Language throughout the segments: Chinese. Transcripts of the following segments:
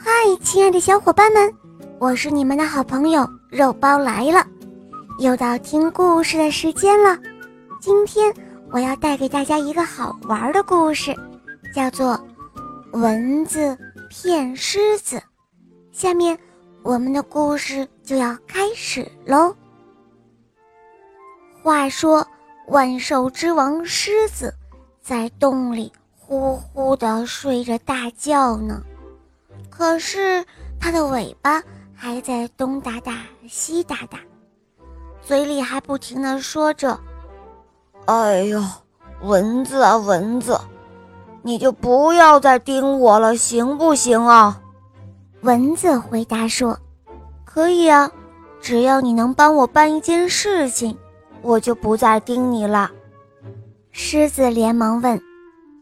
嗨，亲爱的小伙伴们，我是你们的好朋友肉包来了，又到听故事的时间了。今天我要带给大家一个好玩的故事，叫做《蚊子骗狮子》。下面我们的故事就要开始喽。话说，万兽之王狮子在洞里呼呼地睡着大觉呢。可是它的尾巴还在东打打西打打，嘴里还不停地说着：“哎呦，蚊子啊蚊子，你就不要再叮我了，行不行啊？”蚊子回答说：“可以啊，只要你能帮我办一件事情，我就不再叮你了。”狮子连忙问：“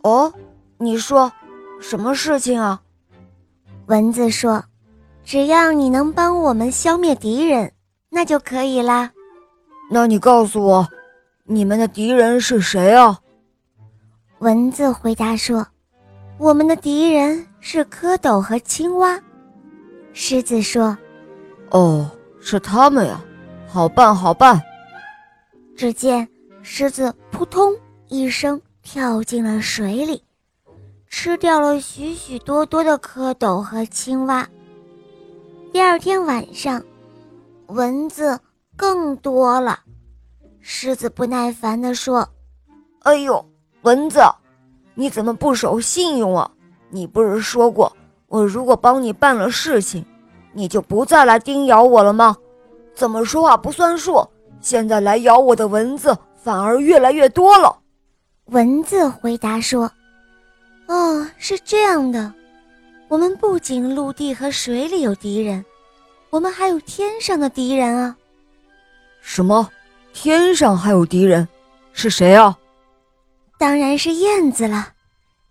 哦，你说什么事情啊？”蚊子说：“只要你能帮我们消灭敌人，那就可以啦。”那你告诉我，你们的敌人是谁啊？蚊子回答说：“我们的敌人是蝌蚪和青蛙。”狮子说：“哦，是他们呀，好办，好办。”只见狮子扑通一声跳进了水里。吃掉了许许多多的蝌蚪和青蛙。第二天晚上，蚊子更多了。狮子不耐烦地说：“哎呦，蚊子，你怎么不守信用啊？你不是说过，我如果帮你办了事情，你就不再来叮咬我了吗？怎么说话不算数？现在来咬我的蚊子反而越来越多了。”蚊子回答说。哦，是这样的，我们不仅陆地和水里有敌人，我们还有天上的敌人啊！什么？天上还有敌人？是谁啊？当然是燕子了。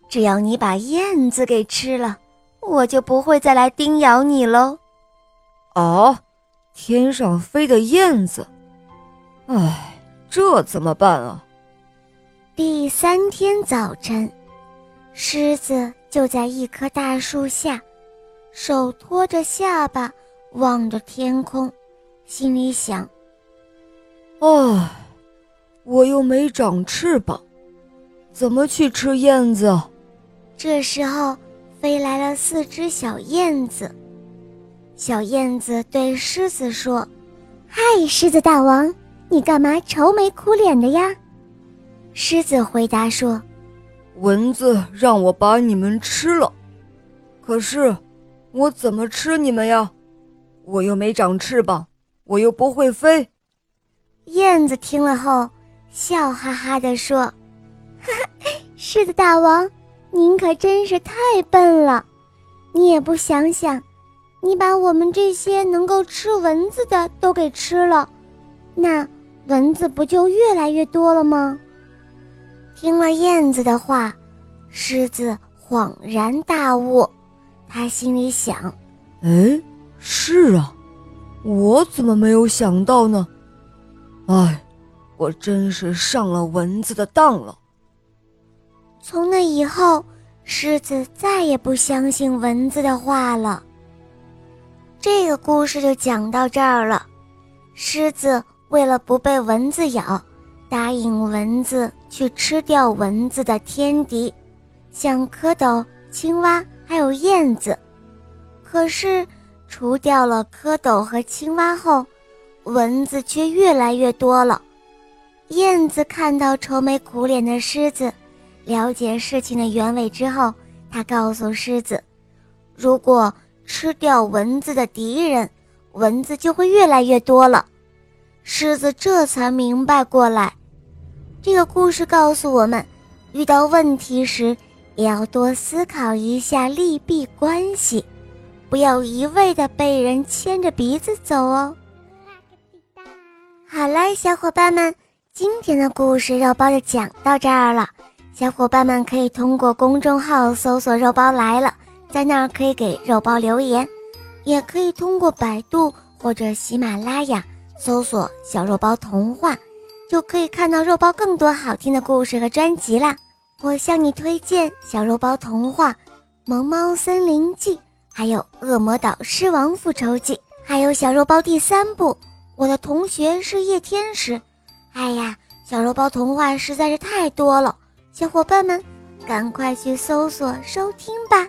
只要你把燕子给吃了，我就不会再来叮咬你喽。哦，天上飞的燕子，唉，这怎么办啊？第三天早晨。狮子就在一棵大树下，手托着下巴，望着天空，心里想：“唉，我又没长翅膀，怎么去吃燕子？”这时候，飞来了四只小燕子。小燕子对狮子说：“嗨，狮子大王，你干嘛愁眉苦脸的呀？”狮子回答说。蚊子让我把你们吃了，可是我怎么吃你们呀？我又没长翅膀，我又不会飞。燕子听了后笑哈哈地说：“ 哈哈，狮子大王，您可真是太笨了！你也不想想，你把我们这些能够吃蚊子的都给吃了，那蚊子不就越来越多了吗？”听了燕子的话，狮子恍然大悟，他心里想：“哎，是啊，我怎么没有想到呢？哎，我真是上了蚊子的当了。”从那以后，狮子再也不相信蚊子的话了。这个故事就讲到这儿了。狮子为了不被蚊子咬。答应蚊子去吃掉蚊子的天敌，像蝌蚪、青蛙还有燕子。可是除掉了蝌蚪和青蛙后，蚊子却越来越多了。燕子看到愁眉苦脸的狮子，了解事情的原委之后，他告诉狮子：“如果吃掉蚊子的敌人，蚊子就会越来越多了。”狮子这才明白过来，这个故事告诉我们，遇到问题时也要多思考一下利弊关系，不要一味的被人牵着鼻子走哦。好了，小伙伴们，今天的故事肉包就讲到这儿了。小伙伴们可以通过公众号搜索“肉包来了”，在那儿可以给肉包留言，也可以通过百度或者喜马拉雅。搜索“小肉包童话”，就可以看到肉包更多好听的故事和专辑啦！我向你推荐《小肉包童话·萌猫森林记》，还有《恶魔岛狮王复仇记》，还有《小肉包》第三部。我的同学是夜天使。哎呀，小肉包童话实在是太多了，小伙伴们，赶快去搜索收听吧。